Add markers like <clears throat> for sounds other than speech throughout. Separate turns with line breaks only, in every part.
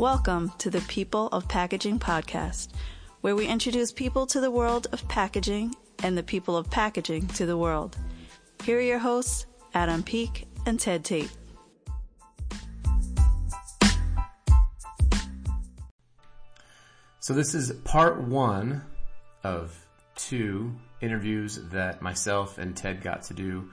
Welcome to the People of Packaging podcast, where we introduce people to the world of packaging and the people of packaging to the world. Here are your hosts, Adam Peak and Ted Tate.
So, this is part one of two interviews that myself and Ted got to do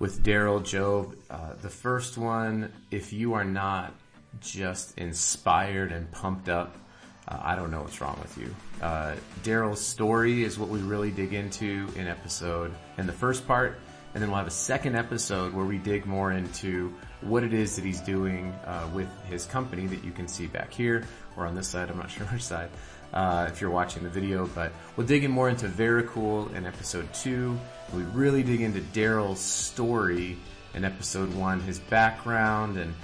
with Daryl Jobe. Uh, the first one, if you are not just inspired and pumped up, uh, I don't know what's wrong with you. Uh, Daryl's story is what we really dig into in episode in the first part, and then we'll have a second episode where we dig more into what it is that he's doing uh, with his company that you can see back here or on this side. I'm not <laughs> sure which side. Uh, if you're watching the video, but we'll dig in more into Vericool in episode two. We really dig into Daryl's story in episode one, his background and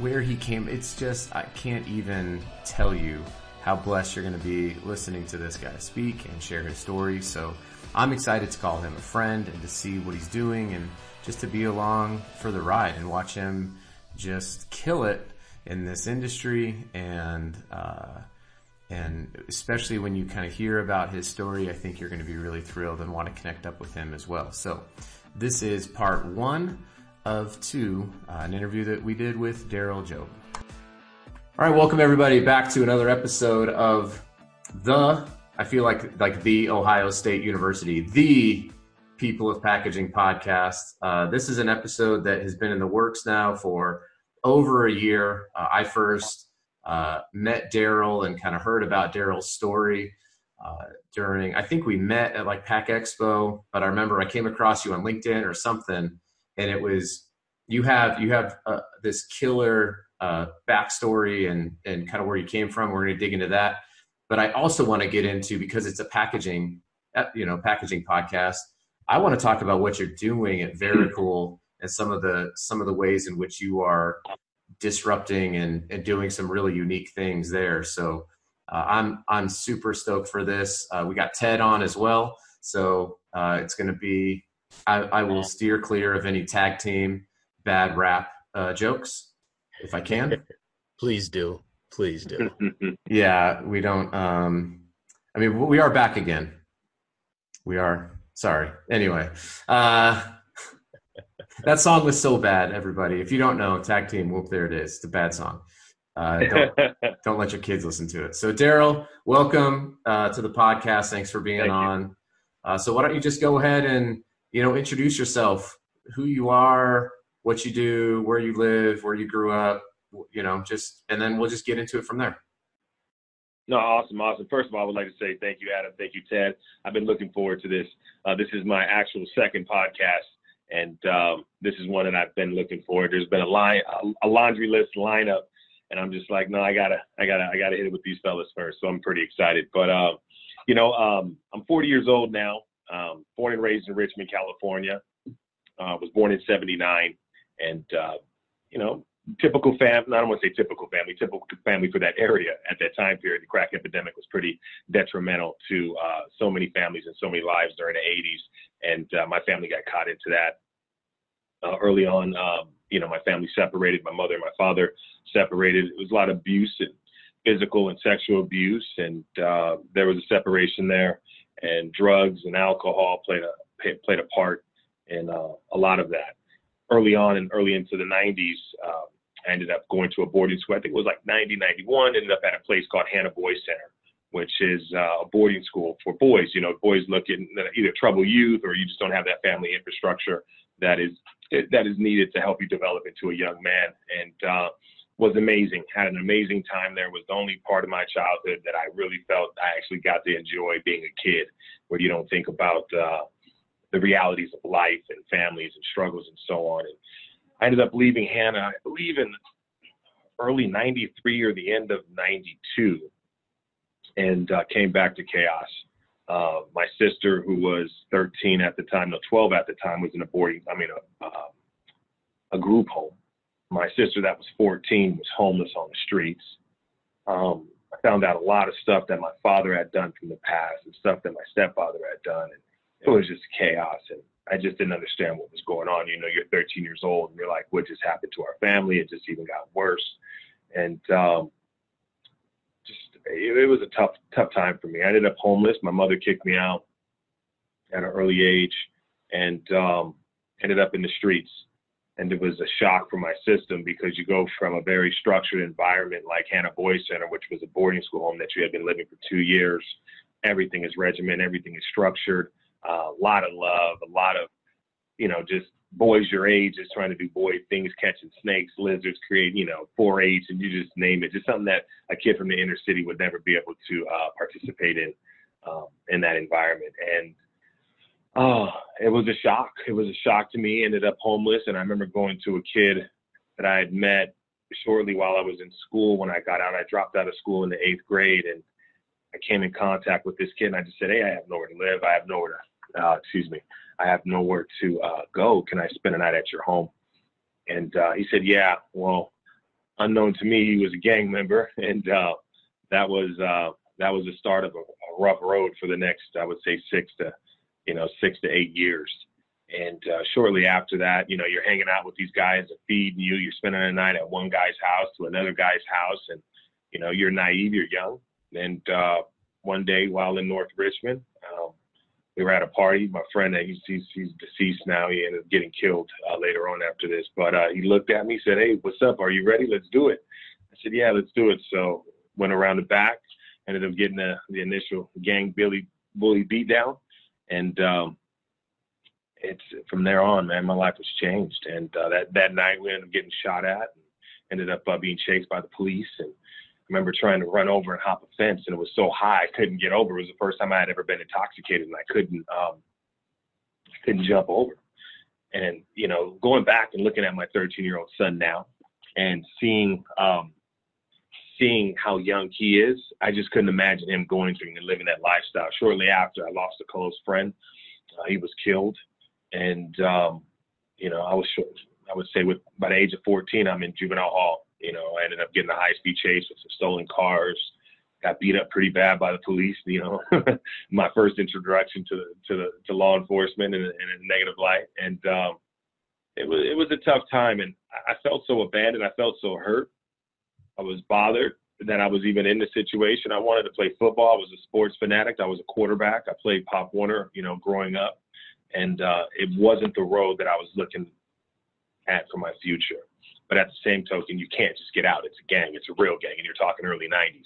where he came. It's just, I can't even tell you how blessed you're going to be listening to this guy speak and share his story. So I'm excited to call him a friend and to see what he's doing and just to be along for the ride and watch him just kill it in this industry and, uh, and especially when you kind of hear about his story, I think you're going to be really thrilled and want to connect up with him as well. So this is part one of two, uh, an interview that we did with Daryl Jobe. All right, welcome everybody back to another episode of the, I feel like, like the Ohio State University, the People of Packaging podcast. Uh, this is an episode that has been in the works now for over a year. Uh, I first uh, met Daryl and kind of heard about Daryl's story uh, during, I think we met at like Pack Expo, but I remember I came across you on LinkedIn or something and it was you have you have uh, this killer uh, backstory and and kind of where you came from. We're going to dig into that, but I also want to get into because it's a packaging uh, you know packaging podcast. I want to talk about what you're doing at Vericool and some of the some of the ways in which you are disrupting and, and doing some really unique things there. So uh, I'm I'm super stoked for this. Uh, we got Ted on as well, so uh, it's going to be I, I, will steer clear of any tag team bad rap uh, jokes if I can. <laughs>
Please do. Please do. <laughs>
yeah, we don't. Um, I mean, we are back again. We are. Sorry. Anyway, uh, <laughs> that song was so bad, everybody. If you don't know, tag team, whoop, there it is. It's a bad song. Uh, don't, don't let your kids listen to it. So, Daryl, welcome uh, to the podcast. Thanks for being Thank on. Uh, so, why don't you just go ahead and you know, introduce yourself, who you are, what you do, where you live, where you grew up, you know, just, and then we'll just get into it from there.
No, awesome, awesome. First of all, I would like to say thank you, Adam. Thank you, Ted. I've been looking forward to this. Uh, this is my actual second podcast, and um, this is one that I've been looking forward. There's been a line, a laundry list lineup, and I'm just like, no, I gotta, I gotta, I gotta hit it with these fellas first. So I'm pretty excited. But uh, you know, um, I'm 40 years old now. Um, born and raised in Richmond, California. Uh, was born in '79, and uh, you know, typical family. I don't want to say typical family, typical family for that area at that time period. The crack epidemic was pretty detrimental to uh, so many families and so many lives during the '80s, and uh, my family got caught into that uh, early on. Um, you know, my family separated. My mother and my father separated. It was a lot of abuse and physical and sexual abuse, and uh, there was a separation there and drugs and alcohol played a played a part in uh, a lot of that. Early on and early into the 90s, uh, I ended up going to a boarding school. I think it was like 90, 91. Ended up at a place called Hanna Boys Center, which is uh, a boarding school for boys. You know, boys look at either trouble youth or you just don't have that family infrastructure that is that is needed to help you develop into a young man. And uh, was amazing. Had an amazing time there. Was the only part of my childhood that I really felt I actually got to enjoy being a kid, where you don't think about uh, the realities of life and families and struggles and so on. And I ended up leaving Hanna, I believe in early '93 or the end of '92, and uh, came back to chaos. Uh, my sister, who was 13 at the time, no, 12 at the time, was in a boarding, I mean, a, uh, a group home my sister that was 14 was homeless on the streets. Um, I found out a lot of stuff that my father had done from the past and stuff that my stepfather had done. And it was just chaos. And I just didn't understand what was going on. You know, you're 13 years old and you're like, what just happened to our family? It just even got worse. And um, just, it, it was a tough tough time for me. I ended up homeless. My mother kicked me out at an early age, and um, ended up in the streets. And it was a shock for my system because you go from a very structured environment like Hanna Boys Center, which was a boarding school home that you had been living for two years. Everything is regimented, everything is structured, uh, a lot of love, a lot of, you know, just boys your age is trying to do boy things, catching snakes, lizards, create, you know, 4-H, and you just name it. Just something that a kid from the inner city would never be able to uh, participate in um, in that environment. And oh, it was a shock. It was a shock to me. Ended up homeless, and I remember going to a kid that I had met shortly while I was in school. When I got out, I dropped out of school in the eighth grade, and I came in contact with this kid, and I just said, "Hey, I have nowhere to live. I have nowhere to, uh, excuse me, I have nowhere to uh, go. Can I spend a night at your home?" And uh, he said, "Yeah." Well, unknown to me, he was a gang member, <laughs> and uh, that was uh, that was the start of a, a rough road for the next, I would say, six to you know, six to eight years. And uh, shortly after that, you know, you're hanging out with these guys that feed you. You're spending a night at one guy's house to another guy's house, and you know, you're naive, you're young. And uh, one day, while in North Richmond, um, we were at a party. My friend, he's, he's, he's deceased now. He ended up getting killed uh, later on after this. But uh, he looked at me, said, "Hey, what's up? Are you ready? Let's do it." I said, "Yeah, let's do it." So went around the back, ended up getting the, the initial gang Billy bully beat down and um, it's from there on, man, my life was changed. And uh, that that night we ended up getting shot at, and ended up uh, being chased by the police. And I remember trying to run over and hop a fence, and it was so high I couldn't get over. It was the first time I had ever been intoxicated, and I couldn't um, couldn't jump over. And you know, going back and looking at my 13 year old son now, and seeing um, seeing how young he is, I just couldn't imagine him going through and living that lifestyle. Shortly after, I lost a close friend. Uh, he was killed, and um, you know, I was short, I would say with by the age of 14, I'm in juvenile hall. You know, I ended up getting a high speed chase with some stolen cars. Got beat up pretty bad by the police. You know, <laughs> my first introduction to to the to law enforcement in, in a negative light, and um, it was it was a tough time, and I felt so abandoned. I felt so hurt I was bothered that I was even in the situation. I wanted to play football. I was a sports fanatic. I was a quarterback. I played Pop Warner, you know, growing up, and uh, it wasn't the road that I was looking at for my future. But at the same token, you can't just get out. It's a gang. It's a real gang, and you're talking early '90s.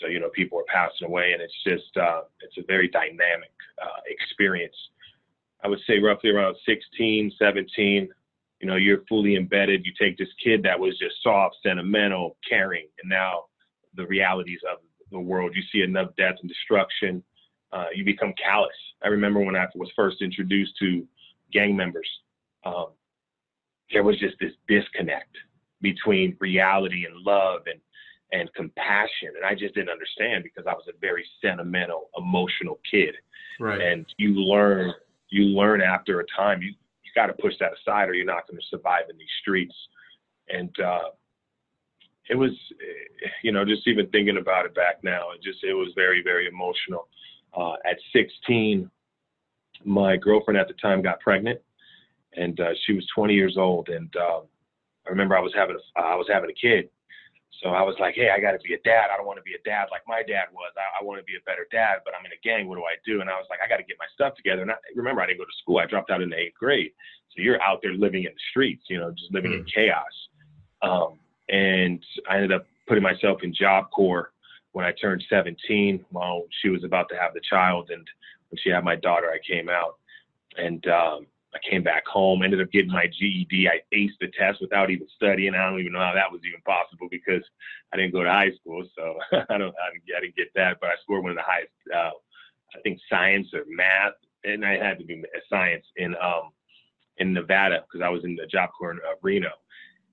So you know, people are passing away, and it's just uh, it's a very dynamic uh, experience. I would say roughly around 16, 17, you know, you're fully embedded. You take this kid that was just soft, sentimental, caring, and now the realities of the world. You see enough death and destruction. Uh, you become callous. I remember when I was first introduced to gang members, um, there was just this disconnect between reality and love and and compassion, and I just didn't understand because I was a very sentimental, emotional kid.
Right.
And you learn, you learn after a time. You you got to push that aside or you're not going to survive in these streets. And uh, it was, you know, just even thinking about it back now, it just it was very very emotional. Uh, at 16, my girlfriend at the time got pregnant, and uh, she was 20 years old. And uh, I remember I was having a, I was having a kid, so I was like, hey, I got to be a dad. I don't want to be a dad like my dad was. I, I want to be a better dad, but I'm in a gang. What do I do? And I was like, I got to get my stuff together. And I, remember, I didn't go to school. I dropped out in the eighth grade. So you're out there living in the streets, you know, just living mm. in chaos. Um, and I ended up putting myself in Job Corps when I turned 17. While she was about to have the child, and when she had my daughter, I came out. And um, I came back home, ended up getting my GED. I aced the test without even studying. I don't even know how that was even possible because I didn't go to high school, so <laughs> I don't I didn't, I didn't get that. But I scored one of the highest, uh, I think science or math, and I had to be science in um in Nevada because I was in the Job Corps in uh, Reno.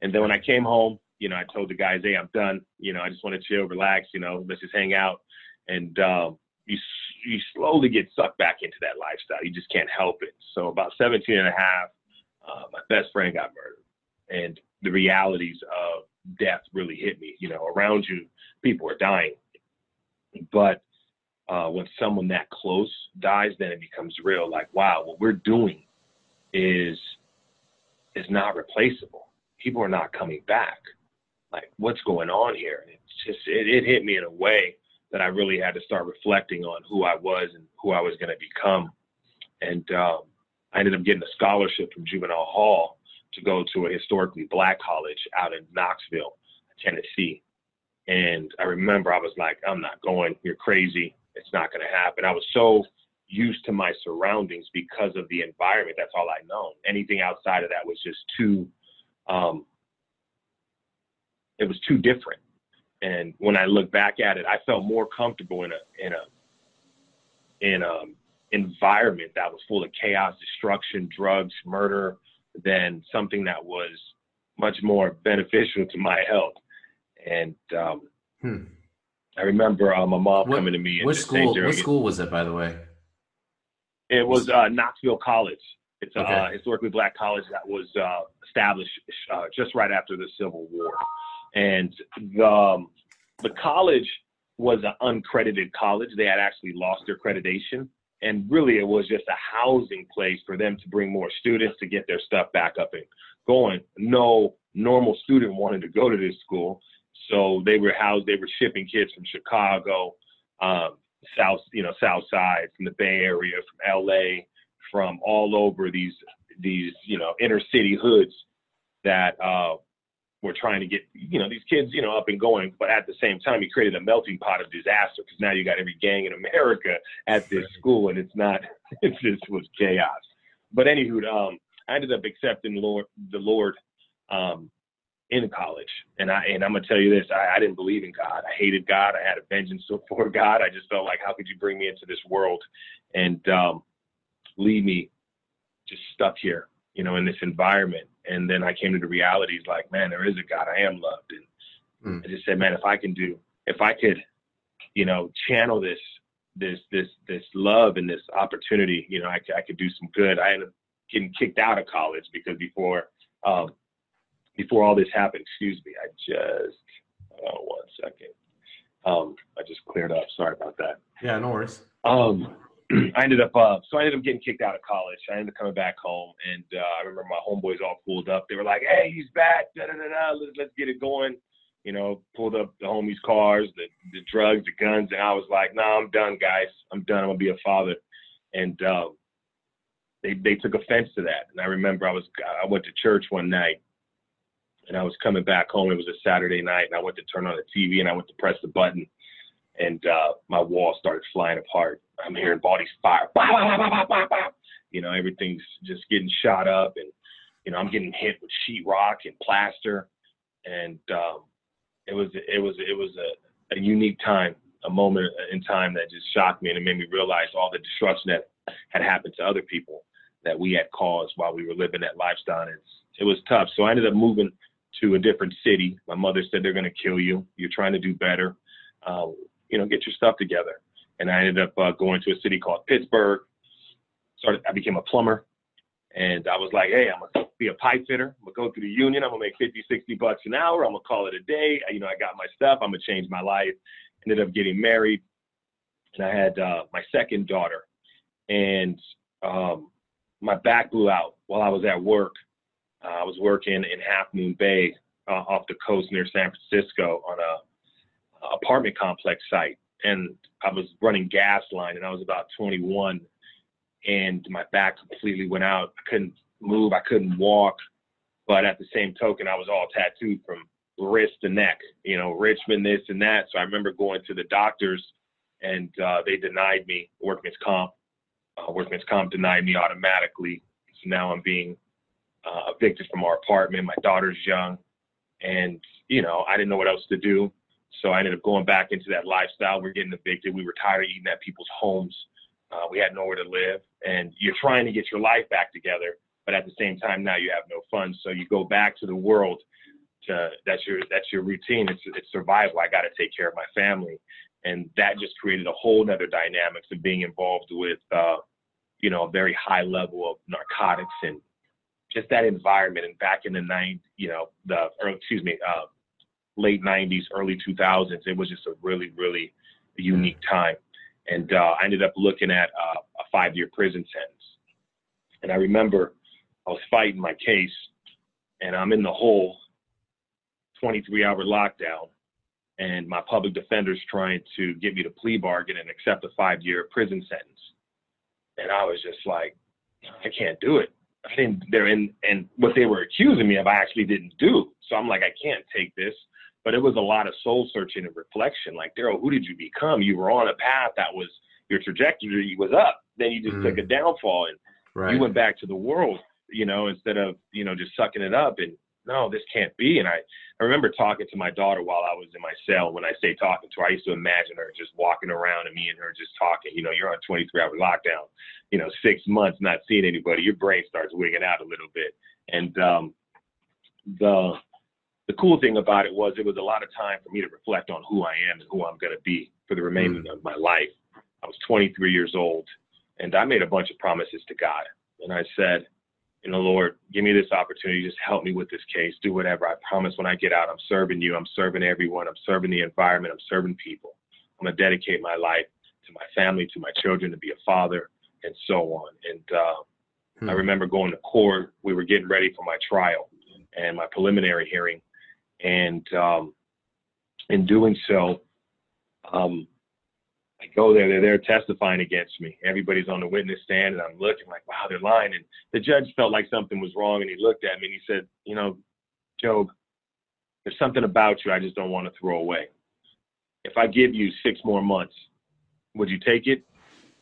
And then when I came home, you know, I told the guys, "Hey, I'm done. You know, I just want to chill, relax. You know, let's just hang out." And um, you you slowly get sucked back into that lifestyle. You just can't help it. So about 17 and a half, uh, my best friend got murdered, and the realities of death really hit me. You know, around you, people are dying, but uh, when someone that close dies, then it becomes real. Like, wow, what we're doing is is not replaceable. People are not coming back. Like, what's going on here? It's just it, it hit me in a way that I really had to start reflecting on who I was and who I was going to become. And um, I ended up getting a scholarship from Juvenile Hall to go to a historically black college out in Knoxville, Tennessee. And I remember I was like, I'm not going. You're crazy. It's not going to happen. I was so used to my surroundings because of the environment. That's all I know. Anything outside of that was just too, um, it was too different. And when I look back at it, I felt more comfortable in a in a in a environment that was full of chaos, destruction, drugs, murder, than something that was much more beneficial to my health. And um, hmm. I remember uh, my mom
what,
coming to me.
And what school? What school was it, by the way?
It was uh, Knoxville College. It's a okay. uh, historically black college that was uh, established uh, just right after the Civil War, and the um, the college was an uncredited college. They had actually lost their accreditation, and really it was just a housing place for them to bring more students to get their stuff back up and going. No normal student wanted to go to this school, so they were housed. They were shipping kids from Chicago, um, South, you know, South Side, from the Bay Area, from L.A., from all over these these you know inner city hoods that uh, were trying to get you know these kids you know up and going. But at the same time, he created a melting pot of disaster because now you got every gang in America at this school, and it's not <laughs> it just was chaos. But anywho, um, I ended up accepting Lord the Lord um, in college. And I and I'm gonna tell you this, I, I didn't believe in God. I hated God. I had a vengeance <laughs> for God. I just felt like how could you bring me into this world and um, leave me just stuck here, you know, in this environment. And then I came to the realities like, man, there is a God. I am loved. And mm. I just said, man, if I can do if I could, you know, channel this this this this love and this opportunity, you know, I, I could do some good. I ended up getting kicked out of college because before um, before all this happened, excuse me, I just, oh, one second. Um, I just cleared up. Sorry about that.
Yeah, no worries.
Um, <clears throat> I ended up, uh, so I ended up getting kicked out of college. I ended up coming back home, and uh, I remember my homeboys all pulled up. They were like, "Hey, he's back! Da da da da. Let's let's get it going." You know, pulled up the homies' cars, the the drugs, the guns, and I was like, "Nah, I'm done, guys. I'm done. I'm gonna be a father." And uh, they they took offense to that. And I remember I was I went to church one night, and I was coming back home. It was a Saturday night, and I went to turn on the TV, and I went to press the button, and uh, my wall started flying apart. I'm hearing bodies fire, bah, bah, bah, you know, everything's just getting shot up, and you know, I'm getting hit with sheetrock and plaster, and um, it was it was it was a, a unique time, a moment in time that just shocked me, and it made me realize all the destruction that had happened to other people that we had caused while we were living that lifestyle. It was tough. So I ended up moving to a different city. My mother said they're going to kill you. You're trying to do better. Uh, you know, get your stuff together. And I ended up uh, going to a city called Pittsburg. Started. I became a plumber, and I was like, hey, I'm gonna be a pipe fitter. I'm gonna go through the union. I'm gonna make 50, 60 bucks an hour. I'm gonna call it a day. You know, I got my stuff. I'm gonna change my life. Ended up getting married, and I had uh, my second daughter. And um, my back blew out while I was at work uh, I was working in Half Moon Bay uh, off the coast near San Francisco on a, a apartment complex site, and I was running gas line, and I was about 21, and my back completely went out. I couldn't move, I couldn't walk, but at the same token, I was all tattooed from wrist to neck, you know, Richmond, this and that. So I remember going to the doctors, and uh, they denied me workman's comp. Uh, workman's comp denied me automatically. So now I'm being uh, evicted from our apartment. My daughter's young, and you know I didn't know what else to do, so I ended up going back into that lifestyle. We're getting evicted. We were tired of eating at people's homes. Uh, we had nowhere to live, and you're trying to get your life back together, but at the same time now you have no funds. So you go back to the world. To, that's your that's your routine. It's it's survival. I got to take care of my family, and that just created a whole other dynamics of being involved with, uh, you know, a very high level of narcotics and just that environment. And back in the nine, you know, the or excuse me, uh, late '90s, early 2000s, it was just a really, really unique time. And uh, I ended up looking at uh, a five-year prison sentence. And I remember I was fighting my case, and I'm in the hole, 23-hour lockdown, and my public defender's trying to get me to plea bargain and accept a five year prison sentence. And I was just like, I can't do it. I didn't they're in and what they were accusing me of I actually didn't do. So I'm like, I can't take this. But it was a lot of soul searching and reflection. Like, Daryl, who did you become? You were on a path that was your trajectory was up. Then you just mm. took a downfall and right. you went back to the world, you know, instead of, you know, just sucking it up and no, this can't be. And I, I remember talking to my daughter while I was in my cell. When I say talking to her, I used to imagine her just walking around and me and her just talking. You know, you're on 23 hour lockdown, you know, six months not seeing anybody, your brain starts wigging out a little bit. And um, the the cool thing about it was it was a lot of time for me to reflect on who I am and who I'm going to be for the remainder mm. of my life. I was 23 years old, and I made a bunch of promises to God. And I said, you know, Lord, give me this opportunity. Just help me with this case. Do whatever. I promise when I get out, I'm serving you. I'm serving everyone. I'm serving the environment. I'm serving people. I'm going to dedicate my life to my family, to my children, to be a father, and so on. And uh, hmm. I remember going to court. We were getting ready for my trial and my preliminary hearing. And um, in doing so, um, I go there, they're there testifying against me. Everybody's on the witness stand, and I'm looking like, wow, they're lying. And the judge felt like something was wrong, and he looked at me and he said, you know, Jobe, there's something about you I just don't want to throw away. If I give you six more months, would you take it?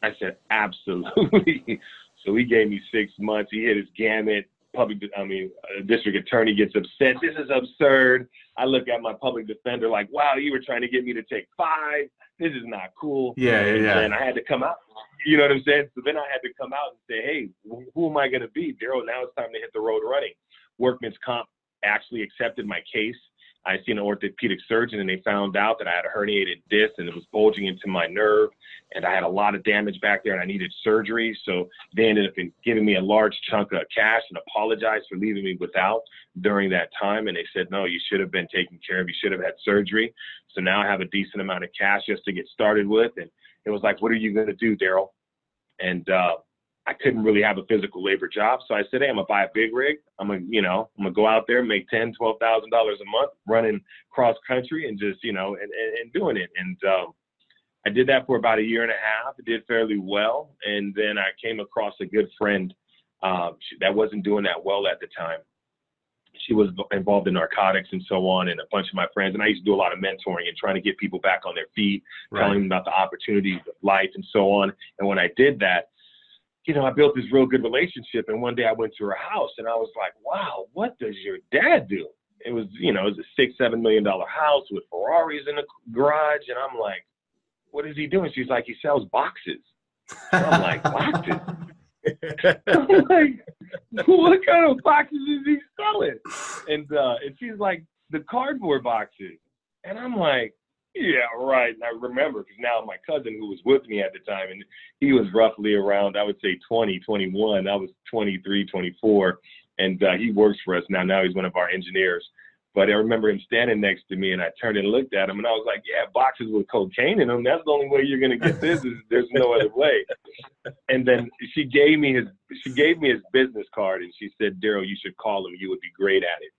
I said, absolutely. <laughs> so he gave me six months. He hit his gamut. Public, I mean, district attorney gets upset. This is absurd. I look at my public defender like, wow, you were trying to get me to take five this is not cool.
Yeah, yeah, yeah.
And I had to come out. You know what I'm saying? So then I had to come out and say, hey, who am I going to be? Daryl, now it's time to hit the road running. Workman's Comp actually accepted my case I seen an orthopedic surgeon and they found out that I had a herniated disc and it was bulging into my nerve and I had a lot of damage back there and I needed surgery. So they ended up giving me a large chunk of cash and apologized for leaving me without during that time. And they said, no, you should have been taken care of. You should have had surgery. So now I have a decent amount of cash just to get started with. And it was like, what are you going to do, Daryl? And, uh, I couldn't really have a physical labor job. So I said, hey, I'm gonna buy a big rig. I'm gonna, you know, I'm gonna go out there, make ten, twelve thousand dollars a month running cross country and just, you know, and, and, and doing it. And um, I did that for about a year and a half. It did fairly well. And then I came across a good friend uh, that wasn't doing that well at the time. She was involved in narcotics and so on, and a bunch of my friends. And I used to do a lot of mentoring and trying to get people back on their feet, right. telling them about the opportunities of life and so on. And when I did that, you know, I built this real good relationship. And one day I went to her house and I was like, wow, what does your dad do? It was, you know, it was a six, seven million dollar house with Ferraris in the garage. And I'm like, what is he doing? She's like, he sells boxes. And I'm like, <laughs> boxes? I'm <laughs> like, what kind of boxes is he selling? And uh, and she's like, the cardboard boxes. And I'm like, yeah, right. And I remember because now my cousin who was with me at the time, and he was roughly around, I would say 20, 21. I was 23, 24, and uh, he works for us now. Now he's one of our engineers. But I remember him standing next to me, and I turned and looked at him, and I was like, "Yeah, boxes with cocaine in them. That's the only way you're gonna get this. Is there's no other way." And then she gave me his she gave me his business card, and she said, "Daryl, you should call him. You would be great at it."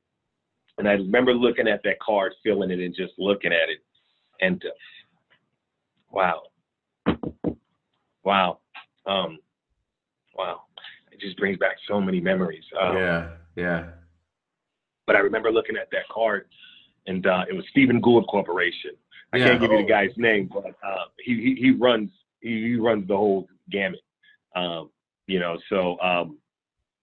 And I remember looking at that card, feeling it, and just looking at it and uh, wow, wow, um, wow. It just brings back so many memories.
Um, yeah, yeah.
But I remember looking at that card, and uh, it was Stephen Gould Corporation. I yeah. can't give you the oh. guy's name, but uh, he, he, he runs he, he runs the whole gamut. Um, you know, so um,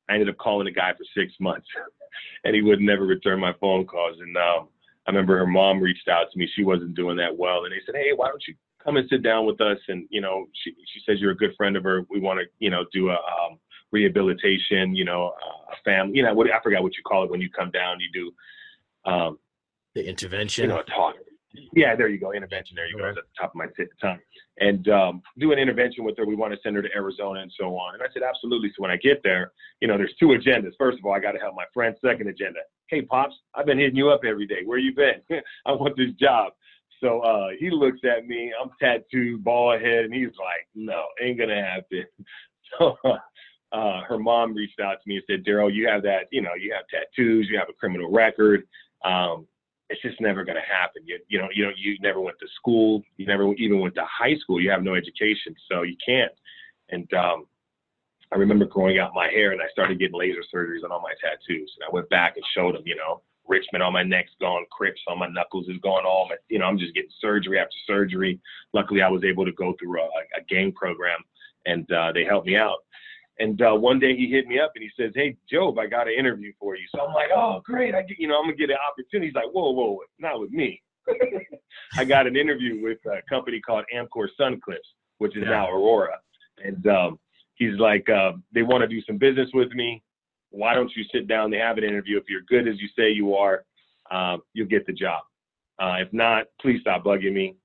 I ended up calling the guy for six months, <laughs> and he would never return my phone calls. And um, I remember her mom reached out to me. She wasn't doing that well, and they said, "Hey, why don't you come and sit down with us?" And you know, she she says you're a good friend of her. We want to, you know, do a um, rehabilitation. You know, uh, a family. You know, what I forgot what you call it when you come down. You do um,
the intervention.
You know, talk. Yeah, there you go. Intervention. There you go. At the top of my tongue. And um, do an intervention with her. We want to send her to Arizona and so on. And I said, absolutely. So when I get there, you know, there's two agendas. First of all, I got to help my friend. Second agenda, hey pops, I've been hitting you up every day. Where you been? <laughs> I want this job. So uh, he looks at me. I'm tattooed, bald head, and he's like, no, ain't gonna happen. <laughs> So uh, her mom reached out to me and said, Daryl, you have that, you know, you have tattoos, you have a criminal record. Um, it's just never going to happen. You, you know, you know, you never went to school. You never even went to high school. You have no education, so you can't. And um, I remember growing out my hair, and I started getting laser surgeries on all my tattoos. And I went back and showed them, you know, Richmond on my neck's gone, Crips on my knuckles is gone. All my, you know, I'm just getting surgery after surgery. Luckily, I was able to go through a, a gang program, and uh, they helped me out. And uh, one day he hit me up and he says, "Hey, Jobe, I got an interview for you." So I'm like, "Oh, great! I get, you know, I'm gonna get an opportunity." He's like, "Whoa, whoa, not with me." <laughs> I got an interview with a company called Amcor Sunclipse, which is yeah. now Orora, and um, he's like, uh, "They want to do some business with me. Why don't you sit down? They have an interview. If you're good as you say you are, um, you'll get the job. Uh, if not, please stop bugging me.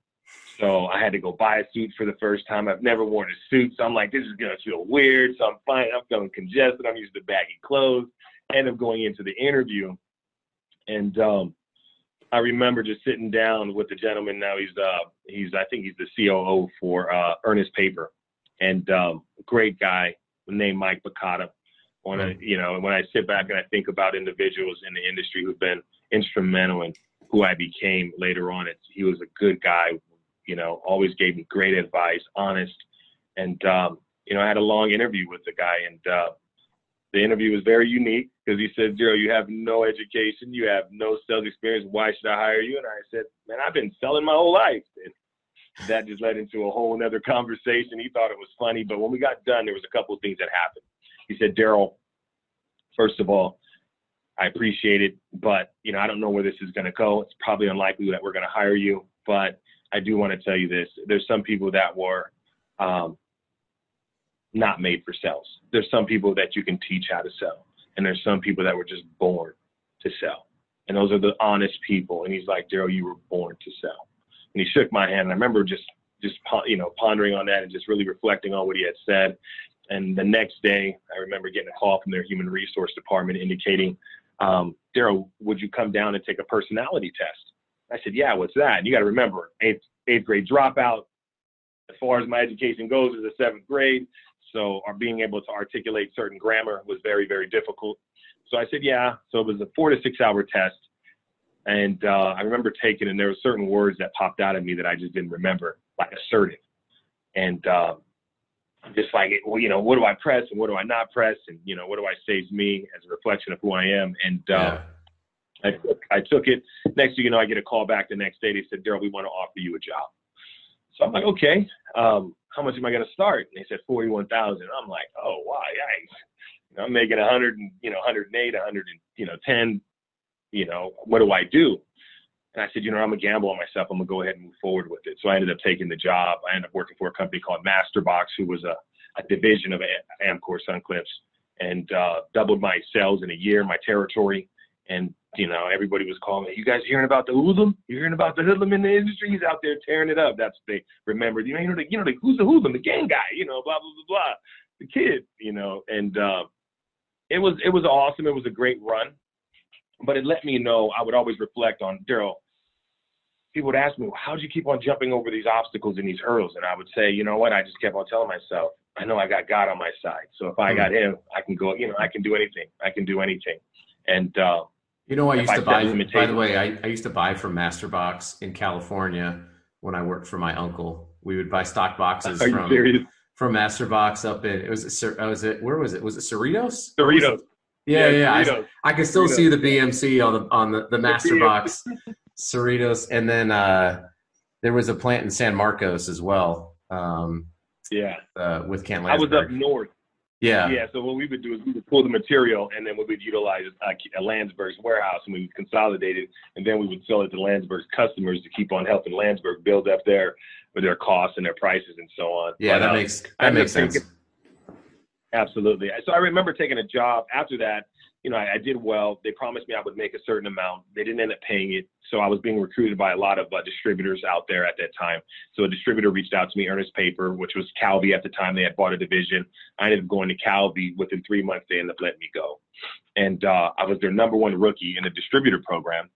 So I had to go buy a suit for the first time. I've never worn a suit, so I'm like, this is gonna feel weird. So I'm fine. I'm feeling congested. I'm used to baggy clothes. End up going into the interview, and um, I remember just sitting down with the gentleman. Now he's uh, he's I think he's the COO for uh, Ernest Paper, and um, great guy named Mike Bacata. When I, you know, when I sit back and I think about individuals in the industry who've been instrumental in who I became later on, it's, he was a good guy, you know, always gave me great advice, honest. And, um, you know, I had a long interview with the guy and, uh, the interview was very unique because he said, Zero, you have no education, you have no sales experience. Why should I hire you? And I said, Man, I've been selling my whole life. And that just led into a whole other conversation. He thought it was funny, but when we got done, there was a couple of things that happened. He said, Daryl, first of all, I appreciate it, but you know, I don't know where this is going to go. It's probably unlikely that we're going to hire you, but I do want to tell you this: there's some people that were um, not made for sales. There's some people that you can teach how to sell, and there's some people that were just born to sell, and those are the honest people. And he's like, Daryl, you were born to sell. And he shook my hand, and I remember just just you know pondering on that and just really reflecting on what he had said. And the next day, I remember getting a call from their human resource department indicating, um, Daryl, would you come down and take a personality test? I said, yeah, what's that? And you got to remember, eighth, eighth grade dropout, as far as my education goes, is a seventh grade. So our being able to articulate certain grammar was very, very difficult. So I said, yeah. So it was a four to six hour test. And uh, I remember taking, and there were certain words that popped out at me that I just didn't remember, like assertive. And uh, just like, well, you know, what do I press and what do I not press? And, you know, what do I say is me as a reflection of who I am? And uh, yeah. I, took, I took it. Next thing you know, I get a call back the next day. They said, Daryl, we want to offer you a job. So I'm like, okay, um, how much am I going to start? And they said 41,000. I'm like, oh, wow, yikes. I'm making 100 and, you know, 108, 100 and, you know, 10, you know, what do I do? And I said, you know, I'm gonna gamble on myself. I'm gonna go ahead and move forward with it. So I ended up taking the job. I ended up working for a company called Masterbox, who was a, a division of Amcor Sunclipse, and uh, doubled my sales in a year, my territory. And you know, everybody was calling me. You guys hearing about the hoodlum? You hearing about the hoodlum in the industry? He's out there tearing it up. That's what they remembered. You know, you know, the, you know, the, who's the hoodlum? The gang guy. You know, blah blah blah blah. The kid. You know, and uh, it was it was awesome. It was a great run, but it let me know. I would always reflect on Daryl people would ask me, well, how do you keep on jumping over these obstacles and these hurdles? And I would say, you know what? I just kept on telling myself, I know I got God on my side. So if I got mm-hmm. him, I can go, you know, I can do anything. I can do anything. And, uh,
you know, I used to buy, by the way, I, I used to buy from Masterbox in California when I worked for my uncle. We would buy stock boxes <laughs> from, serious? from Masterbox up in, it was, it was it, where was it? Was it Cerritos?
Cerritos.
Yeah, yeah. yeah. I, I, can still Cerritos. see the BMC on the on the, the Masterbox <laughs> Cerritos, and then uh, there was a plant in San Marcos as well. Um,
yeah,
uh, with Kent
I was up north.
Yeah,
yeah. So what we would do is we would pull the material, and then we would utilize uh, a Landsberg's warehouse, and we would consolidate it, and then we would sell it to Landsberg's customers to keep on helping Landsberg build up their with their costs and their prices and so on.
Yeah, but, that uh, makes that makes sense. Thinking,
absolutely. So I remember taking a job after that you know, I, I, did well. They promised me I would make a certain amount. They didn't end up paying it. So I was being recruited by a lot of uh, distributors out there at that time. So a distributor reached out to me, Ernest Paper, which was Calvi at the time. They had bought a division. I ended up going to Calvi. Within three months, they ended up letting me go. And uh, I was their number one rookie in the distributor program.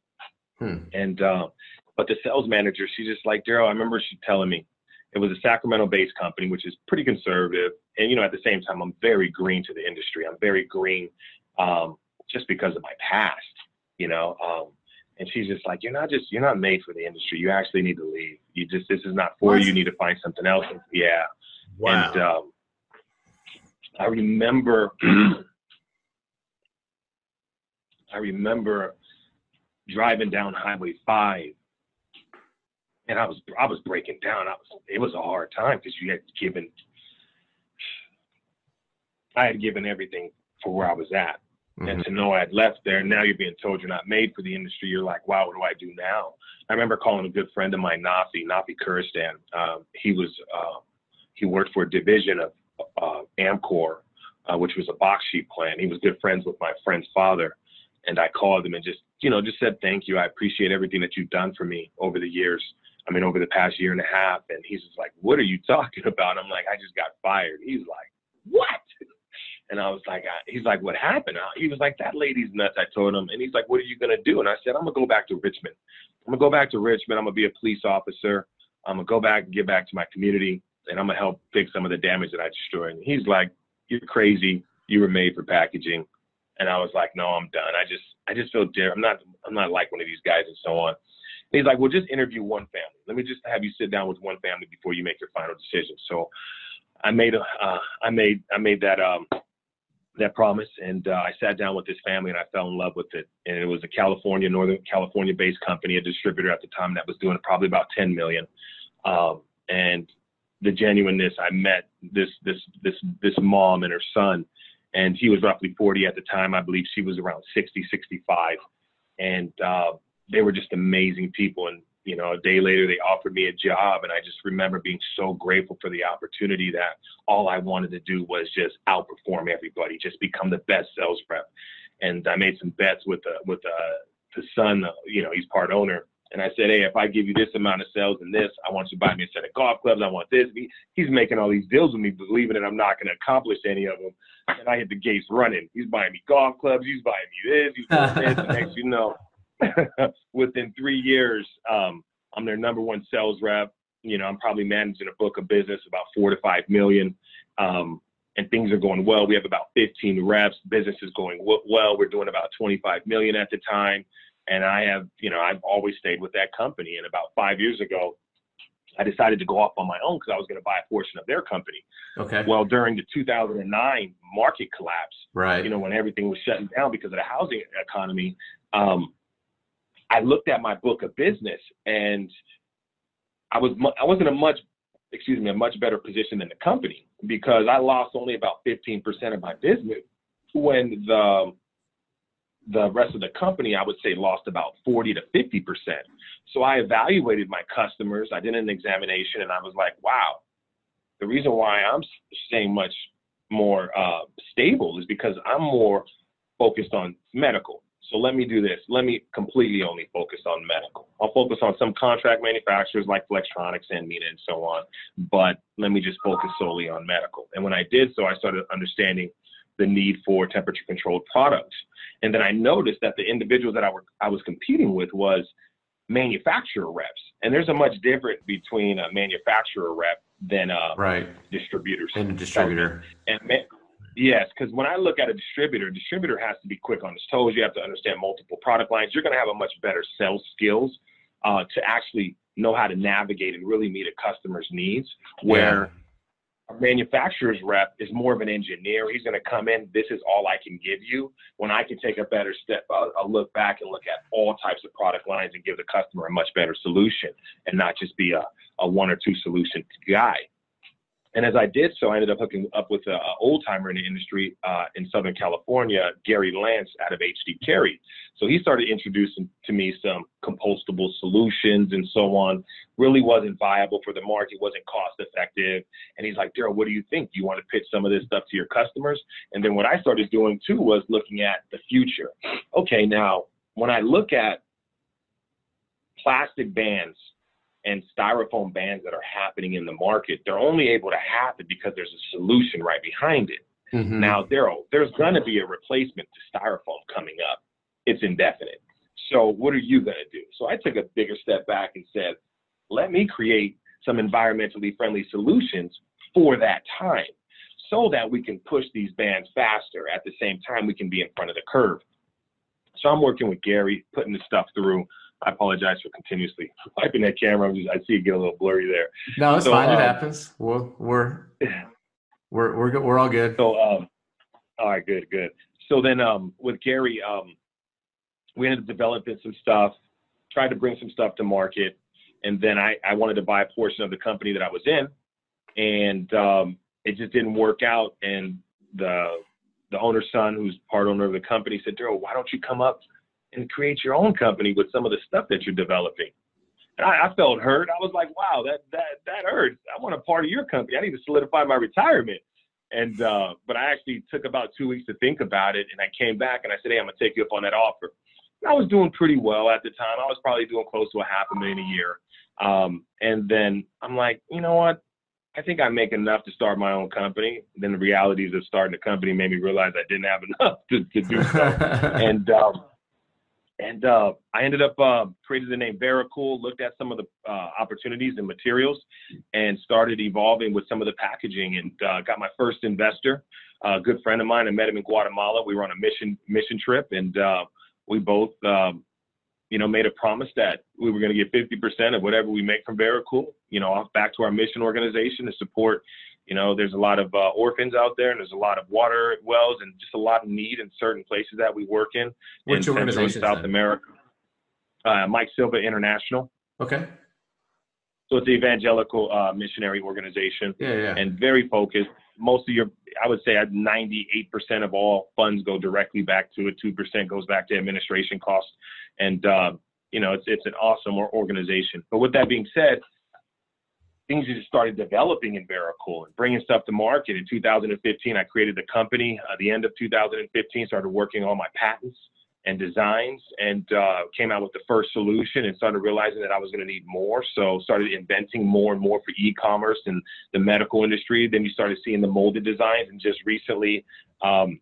Hmm. And, uh, but the sales manager, she's just like, Daryl, I remember she telling me, it was a Sacramento based company, which is pretty conservative. And, you know, at the same time, I'm very green to the industry. I'm very green um, just because of my past, you know. Um, And she's just like, you're not just, you're not made for the industry. You actually need to leave. You just, this is not for
What?
you. You need to find something else. And, Yeah.
Wow.
And um, I remember, <clears throat> I remember driving down Highway Five, and I was I was breaking down. I was it was a hard time because you had given, I had given everything for where I was at, and
Mhm.
to know I had left there. and Now you're being told you're not made for the industry. You're like, wow, what do I do now? I remember calling a good friend of mine, Nafi, Nafi Kuristan. Um, he was uh, he worked for a division of uh, Amcor, uh, which was a box sheet plant. He was good friends with my friend's father, and I called him and just you know just said thank you. I appreciate everything that you've done for me over the years. I mean, over the past year and a half. And he's just like, what are you <laughs> talking about? I'm like, I just got fired. He's like, what? And I was like, I, he's like, what happened? Uh, He was like, that lady's nuts. I told him, and he's like, what are you gonna do? And I said, I'm gonna go back to Richmond. I'm gonna go back to Richmond. I'm gonna be a police officer. I'm gonna go back and give back to my community, and I'm gonna help fix some of the damage that I destroyed. And he's like, you're crazy. You were made for packaging. And I was like, no, I'm done. I just, I just feel different. I'm not, I'm not like one of these guys and so on. And he's like, well, just interview one family. Let me just have you sit down with one family before you make your final decision. So I made a, uh, I made, I made that, um, that promise, and uh, I sat down with this family, and I fell in love with it. And it was a California, Northern California-based company, a distributor at the time that was doing probably about 10 million. Um, and the genuineness, I met this this this this mom and her son, and he was roughly 40 at the time. I believe she was around 60, 65, and uh, they were just amazing people. And you know, a day later, they offered me a job, and I just remember being so grateful for the opportunity that all I wanted to do was just outperform everybody, just become the best sales rep. And I made some bets with the with the the son. uh, You know, he's part owner. And I said, hey, if I give you this amount of sales and this, I want you to buy me a set of golf clubs. I want this. He, he's making all these deals with me, believing that I'm not going to accomplish any of them. And I hit the gates running. He's buying me golf clubs. He's buying me this. He's doing this. Next, you know, <laughs> within three years, um, I'm their number one sales rep. You know, I'm probably managing a book of business about four to five million. Um, and things are going well. We have about 15 reps. Business is going w- well. We're doing about 25 million at the time. And I have, you know, I've always stayed with that company. And about five years ago, I decided to go off on my own because I was going to buy a portion of their company.
Okay.
Well, during the 2009 market collapse,
right.
you know, when everything was shutting down because of the housing economy, um, I looked at my book of business and I was I wasn't a much excuse me a much better position than the company because I lost only about 15% of my business when the the rest of the company I would say lost about 40 to 50%. So I evaluated my customers, I did an examination and I was like, wow, the reason why I'm staying much more uh, stable is because I'm more focused on medical. So let me do this. Let me completely only focus on medical. I'll focus on some contract manufacturers like Flextronics and Mina and so on, but let me just focus solely on medical. And when I did so, I started understanding the need for temperature controlled products. And then I noticed that the individuals that I, were, I was competing with was manufacturer reps. And there's a much difference between a manufacturer rep than a
right.
distributor.
And a distributor.
And yes, because when I look at a distributor, a distributor has to be quick on his toes. You have to understand multiple product lines. You're going to have a much better sales skills uh, to actually know how to navigate and really meet a customer's needs. Where a manufacturer's rep is more of an engineer. He's going to come in. This is all I can give you. When I can take a better step, uh, I'll look back and look at all types of product lines and give the customer a much better solution, and not just be a, a one or two solution guy. And as I did so, I ended up hooking up with an old timer in the industry uh, in Southern California, Gary Lance out of HD Carry. So he started introducing to me some compostable solutions and so on. Really wasn't viable for the market, wasn't cost effective. And he's like, Daryl, what do you think? Do you want to pitch some of this stuff to your customers? And then what I started doing too was looking at the future. Okay, now when I look at plastic bans and styrofoam bans that are happening in the market, they're only able to happen because there's a solution right behind it.
Mhm.
Now, Daryl, there's going to be a replacement to styrofoam coming up. It's indefinite. So, what are you going to do? So, I took a bigger step back and said, let me create some environmentally friendly solutions for that time so that we can push these bans faster. At the same time, we can be in front of the curve. So I'm working with Gary, putting the stuff through. I apologize for continuously wiping that camera. Just, I see it get a little blurry there.
No, it's so, fine. Um, it happens. We're we're we're we're, good. we're all good.
So, um, all right, good, good. So then, um, with Gary, um, we ended up developing some stuff, tried to bring some stuff to market, and then I I wanted to buy a portion of the company that I was in, and um, it just didn't work out. And the the owner's son, who's part owner of the company, said, Darrell, why don't you come up and create your own company with some of the stuff that you're developing? And I, I felt hurt. I was like, wow, that that that hurts. I want a part of your company. I need to solidify my retirement. And uh, but I actually took about two weeks to think about it, and I came back and I said, hey, I'm gonna take you up on that offer. And I was doing pretty well at the time. I was probably doing close to a half a million a year. Um, and then I'm like, you know what? I think I make enough to start my own company. Then the realities of starting a company made me realize I didn't have enough <laughs> to, to do so. <laughs> and um, and uh, I ended up uh, created the name Vericool, looked at some of the uh, opportunities and materials, and started evolving with some of the packaging. And uh, got my first investor, a good friend of mine. I met him in Guatemala. We were on a mission mission trip, and uh, we both um, you know, made a promise that we were going to get 50% of whatever we make from Vericool, you know, off back to our mission organization to support, you know, there's a lot of uh, orphans out there and there's a lot of water wells and just a lot of need in certain places that we work in.
Which
in? Central South America. Uh, Mike Silva International.
Okay.
So it's the evangelical uh, missionary organization.
Yeah, yeah.
And very focused. Most of your, I would say, 98% of all funds go directly back to it. 2% goes back to administration costs and uh, you know it's it's an awesome organization. But with that being said, things just started developing in Vericool and bringing stuff to market. In 2015, I created the company. At the end of 2015, started working on my patents and designs and uh, came out with the first solution and started realizing that I was going to need more. So started inventing more and more for e-commerce and the medical industry. Then you started seeing the molded designs and just recently um,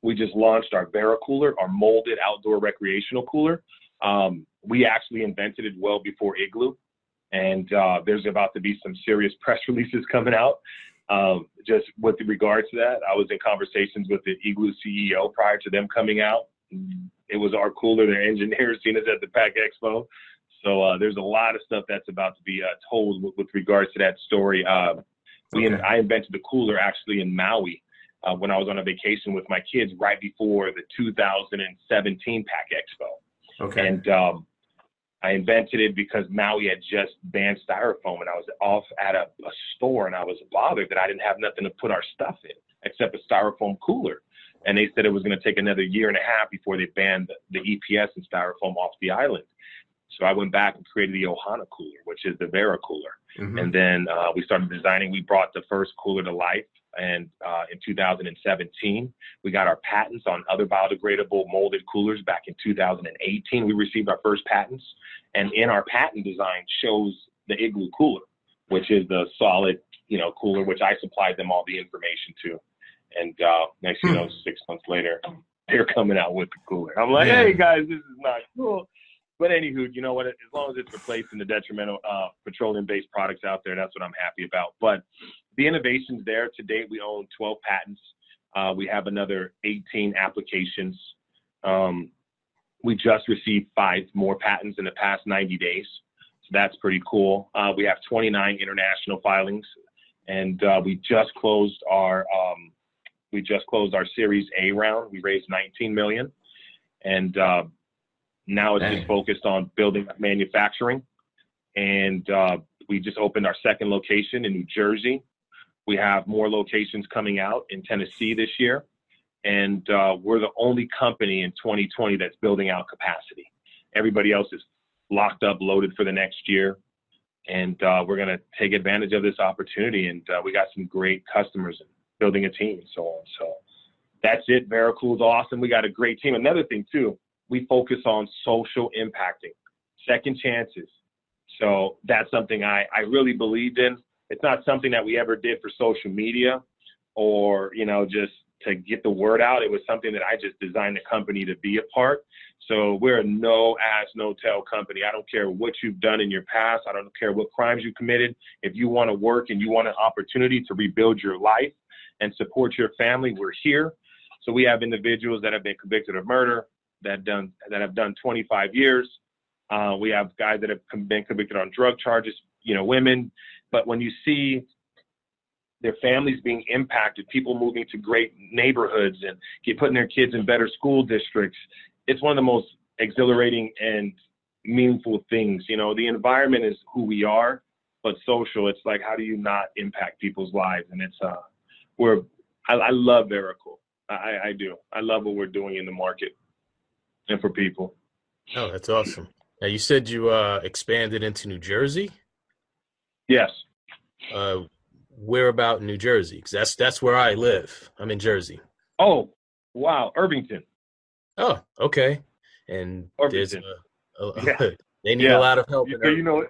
we just launched our Vera cooler, our molded outdoor recreational cooler. Um, we actually invented it well before Igloo, and uh, there's about to be some serious press <laughs> releases coming out. Um, just with regard to that, I was in conversations with the Igloo CEO prior to them coming out. It was our cooler, their engineers <laughs> seen us at the Pack Expo. So uh, there's a lot of stuff that's about to be uh, told with, with, regards to that story. Uh, we okay. I invented the cooler actually in Maui uh, when I was on a vacation with my kids right before the 2017 Pack Expo.
Okay.
And um, I invented it because Maui had just banned styrofoam, and I was off at a, a store, and I was bothered that I didn't have nothing to put our stuff in except a styrofoam cooler. And they said it was going to take another year and a half before they banned the, the EPS and styrofoam off the island. So I went back and created the Ohana cooler, which is the Vera cooler. Mm-hmm. And then uh, we started designing. We brought the first cooler to life and uh, in 2017. We got our patents on other biodegradable molded coolers back in 2018. We received our first patents, and in our patent design shows the Igloo cooler, which is the solid, you know, cooler which I supplied them all the information to. And uh, next, you know, six months later, they're coming out with the cooler. I'm like, yeah. hey guys, this is not cool. But anywho, you know what? As long as it's replacing the detrimental uh, petroleum-based products out there, that's what I'm happy about. But the innovations there to date, we own 12 patents. Uh, we have another 18 applications. Um, we just received five more patents in the past 90 days. So that's pretty cool. Uh, we have 29 international filings, and uh, we just closed our um, we just closed our Series A round. We raised 19 million, and uh, now it's Dang. just focused on building manufacturing. And uh, we just opened our second location in New Jersey. We have more locations coming out in Tennessee this year. And uh, we're the only company in 2020 that's building out capacity. Everybody else is locked up, loaded for the next year. And uh, we're going to take advantage of this opportunity. And uh, we got some great customers and building a team and so on. So that's it. Vericool is awesome. We got a great team. Another thing, too, we focus on social impacting, second chances. So that's something I, I really believed in it's not something that we ever did for social media or, you know, just to get the word out. It was something that I just designed the company to be a part. So we're a no ass, no tell company. I don't care what you've done in your past. I don't care what crimes you committed. If you want to work and you want an opportunity to rebuild your life and support your family, we're here. So we have individuals that have been convicted of murder, that done that have done 25 years. Uh, we have guys that have been convicted on drug charges, you know, women. But when you see their families being impacted, people moving to great neighborhoods and get putting their kids in better school districts, it's one of the most exhilarating and meaningful things. You know, the environment is who we are, but social, it's like how do you not impact people's lives? And it's uh, we're I, I love Vericool. I, I do. I love what we're doing in the market and for people.
Oh, that's awesome. Now you said you uh, expanded into New Jersey.
Yes.
Uh, where about in New Jersey? Because that's that's where I live. I'm in Jersey.
Oh, wow, Irvington.
Oh, okay. And
Irvington.
A, a, yeah. they need yeah. a lot of help.
You, you know,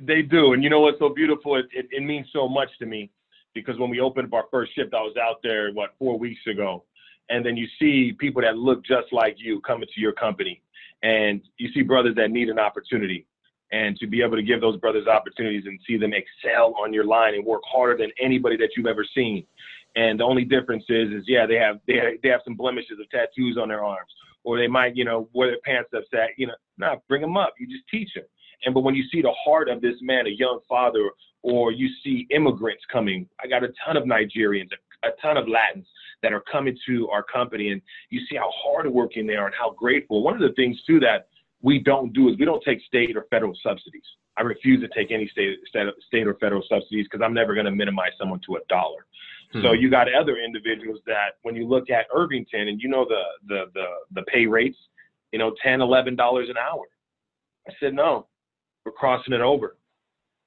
they do, and you know what's so beautiful? It, it, it means so much to me because when we opened up our first shift, I was out there what four weeks ago, and then you see people that look just like you coming to your company, and you see brothers that need an opportunity, and to be able to give those brothers opportunities and see them excel on your line and work harder than anybody that you've ever seen. And the only difference is, is yeah, they have they have, they have some blemishes of tattoos on their arms, or they might you know wear their pants upset. You know, nah, bring them up. You just teach them. And but when you see the heart of this man, a young father or you see immigrants coming. I got a ton of Nigerians, a, a ton of Latins that are coming to our company, and you see how hardworking they are and how grateful. One of the things too that we don't do is we don't take state or federal subsidies. I refuse to take any state state or federal subsidies because I'm never going to minimize someone to a dollar. Hmm. So you got other individuals that when you look at Irvington and you know the the the the pay rates, you know, ten, eleven dollars an hour. I said no, we're crossing it over.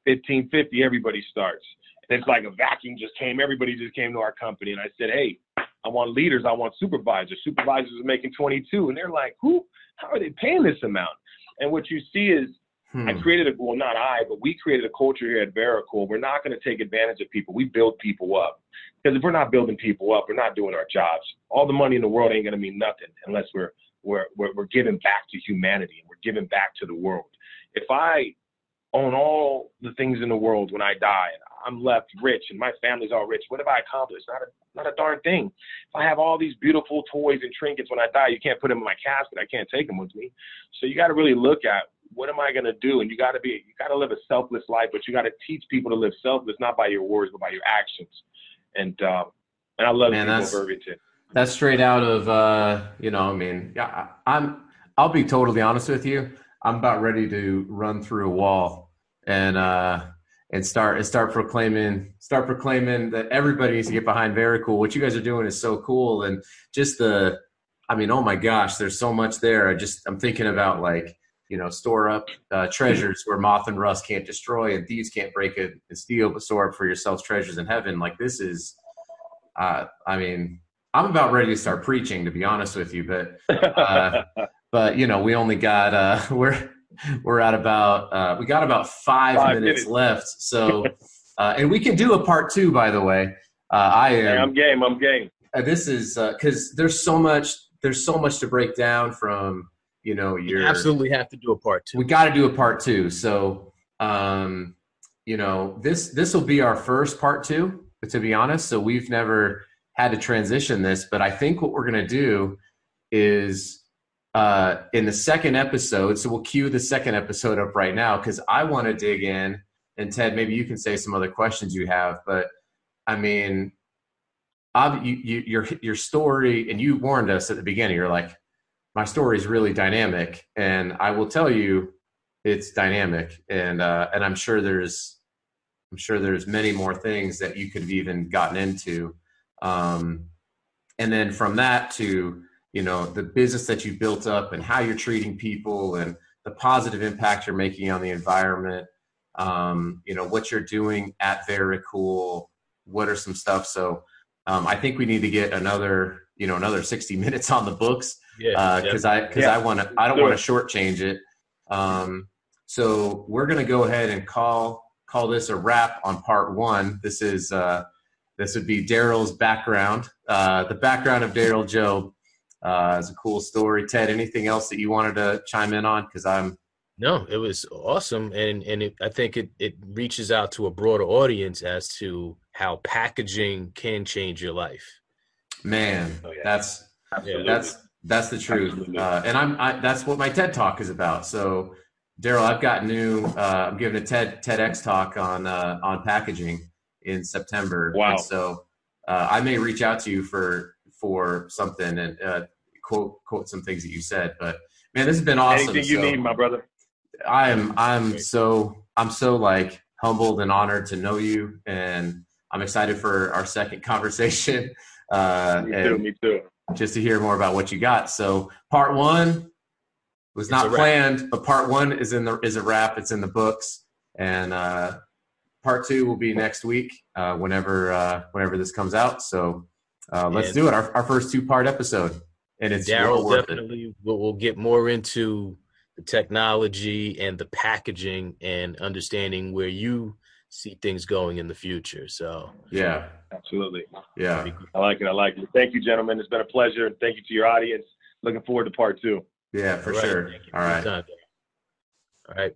1550, everybody starts. It's like a vacuum just came. Everybody just came to our company. And I said, hey, I want leaders. I want supervisors. Supervisors are making 22. And they're like, who? How are they paying this amount? And what you see is hmm. I created a, well, not I, but we created a culture here at Vericool. We're not going to take advantage of people. We build people up. Because if we're not building people up, we're not doing our jobs. All the money in the world ain't going to mean nothing unless we're, we're, we're, we're giving back to humanity and we're giving back to the world. If I own all the things in the world when I die. I'm left rich and my family's all rich. What have I accomplished? Not a not a darn thing. If I have all these beautiful toys and trinkets when I die, you can't put them in my casket. I can't take them with me. So you got to really look at what am I going to do? And you got to be you got to live a selfless life, but you got to teach people to live selfless, not by your words, but by your actions. And um, and I love Man,
that's, Irvington. That's straight out of uh, you know, I mean, yeah, I'm I'll be totally honest with you. I'm about ready to run through a wall and uh, and start and start proclaiming start proclaiming that everybody needs to get behind Vericool. What you guys are doing is so cool, and just the, I mean, oh my gosh, there's so much there. I just I'm thinking about like you know store up uh, treasures where moth and rust can't destroy and thieves can't break it and steal, but store up for yourselves treasures in heaven. Like this is, uh, I mean, I'm about ready to start preaching, to be honest with you, but. Uh, <laughs> but you know, we only got uh, <laughs> we're we're at about uh, we got about five, five minutes, minutes, left. So, <laughs> uh, and we can do a part two, by the way. Uh, I am.
Hey, I'm game. I'm game.
Uh, this is because uh, there's so much. There's so much to break down from you know you
absolutely have to do a part two.
We got to do a part two. So, um, you know this this will be our first part two. But To be honest, so we've never had to transition this, but I think what we're gonna do is uh, in the second episode. So we'll cue the second episode up right now because I want to dig in. And Ted, maybe you can say some other questions you have. But I mean, you, you, your your story, and you warned us at the beginning. You're like, my story is really dynamic, and I will tell you, it's dynamic, and uh, and I'm sure there's I'm sure there's many more things that you could have even gotten into. Um, and then from that to you know the business that you built up and how you're treating people and the positive impact you're making on the environment. Um, you know what you're doing at Vericool what are some stuff? So um, i think we need to get another you know another 60 <laughs> minutes on the books because uh, i because yeah. i want to i don't want to shortchange it. Um, so we're going to go ahead and call call this a wrap on part one. This is uh, this would be darrell's background uh, the background of darrell jobe uh, it's a cool story. Ted, anything else that you wanted to chime in on? Because I'm
no, it was awesome, and and it, I think it it reaches out to a broader audience as to how packaging can change your life.
Man, oh, yeah. that's Absolutely. that's That's the truth, uh, and I'm I, that's what my TED talk is about. So, Darrell, I've got new. Uh, I'm giving a TED TEDx talk on uh, on packaging in September.
Wow!
And so uh, I may reach out to you for for something and uh, quote quote some things that you said. But man, this has been awesome.
Anything you
so
need, my brother.
I am I'm so I'm so like humbled and honored to know you, and I'm excited for our second conversation. <laughs> Uh,
Me too. Me too.
just to hear more about what you got. So part one was not planned, but part one is in the is a wrap. It's in the books, and uh, part two will be next week, uh, whenever uh, whenever this comes out. So uh, let's do it. Our, our first two part episode, and it's
Darrell
worth it.
definitely will will get more into the technology and the packaging and understanding where you see things going in the future. So
Yeah,
Absolutely.
yeah.
I like it. I like it. Thank you, gentlemen. It's been a pleasure, and thank you to your audience. Looking forward to part two.
Yeah, for
all right,
sure.
thank you
All
for your
right.
time. All right.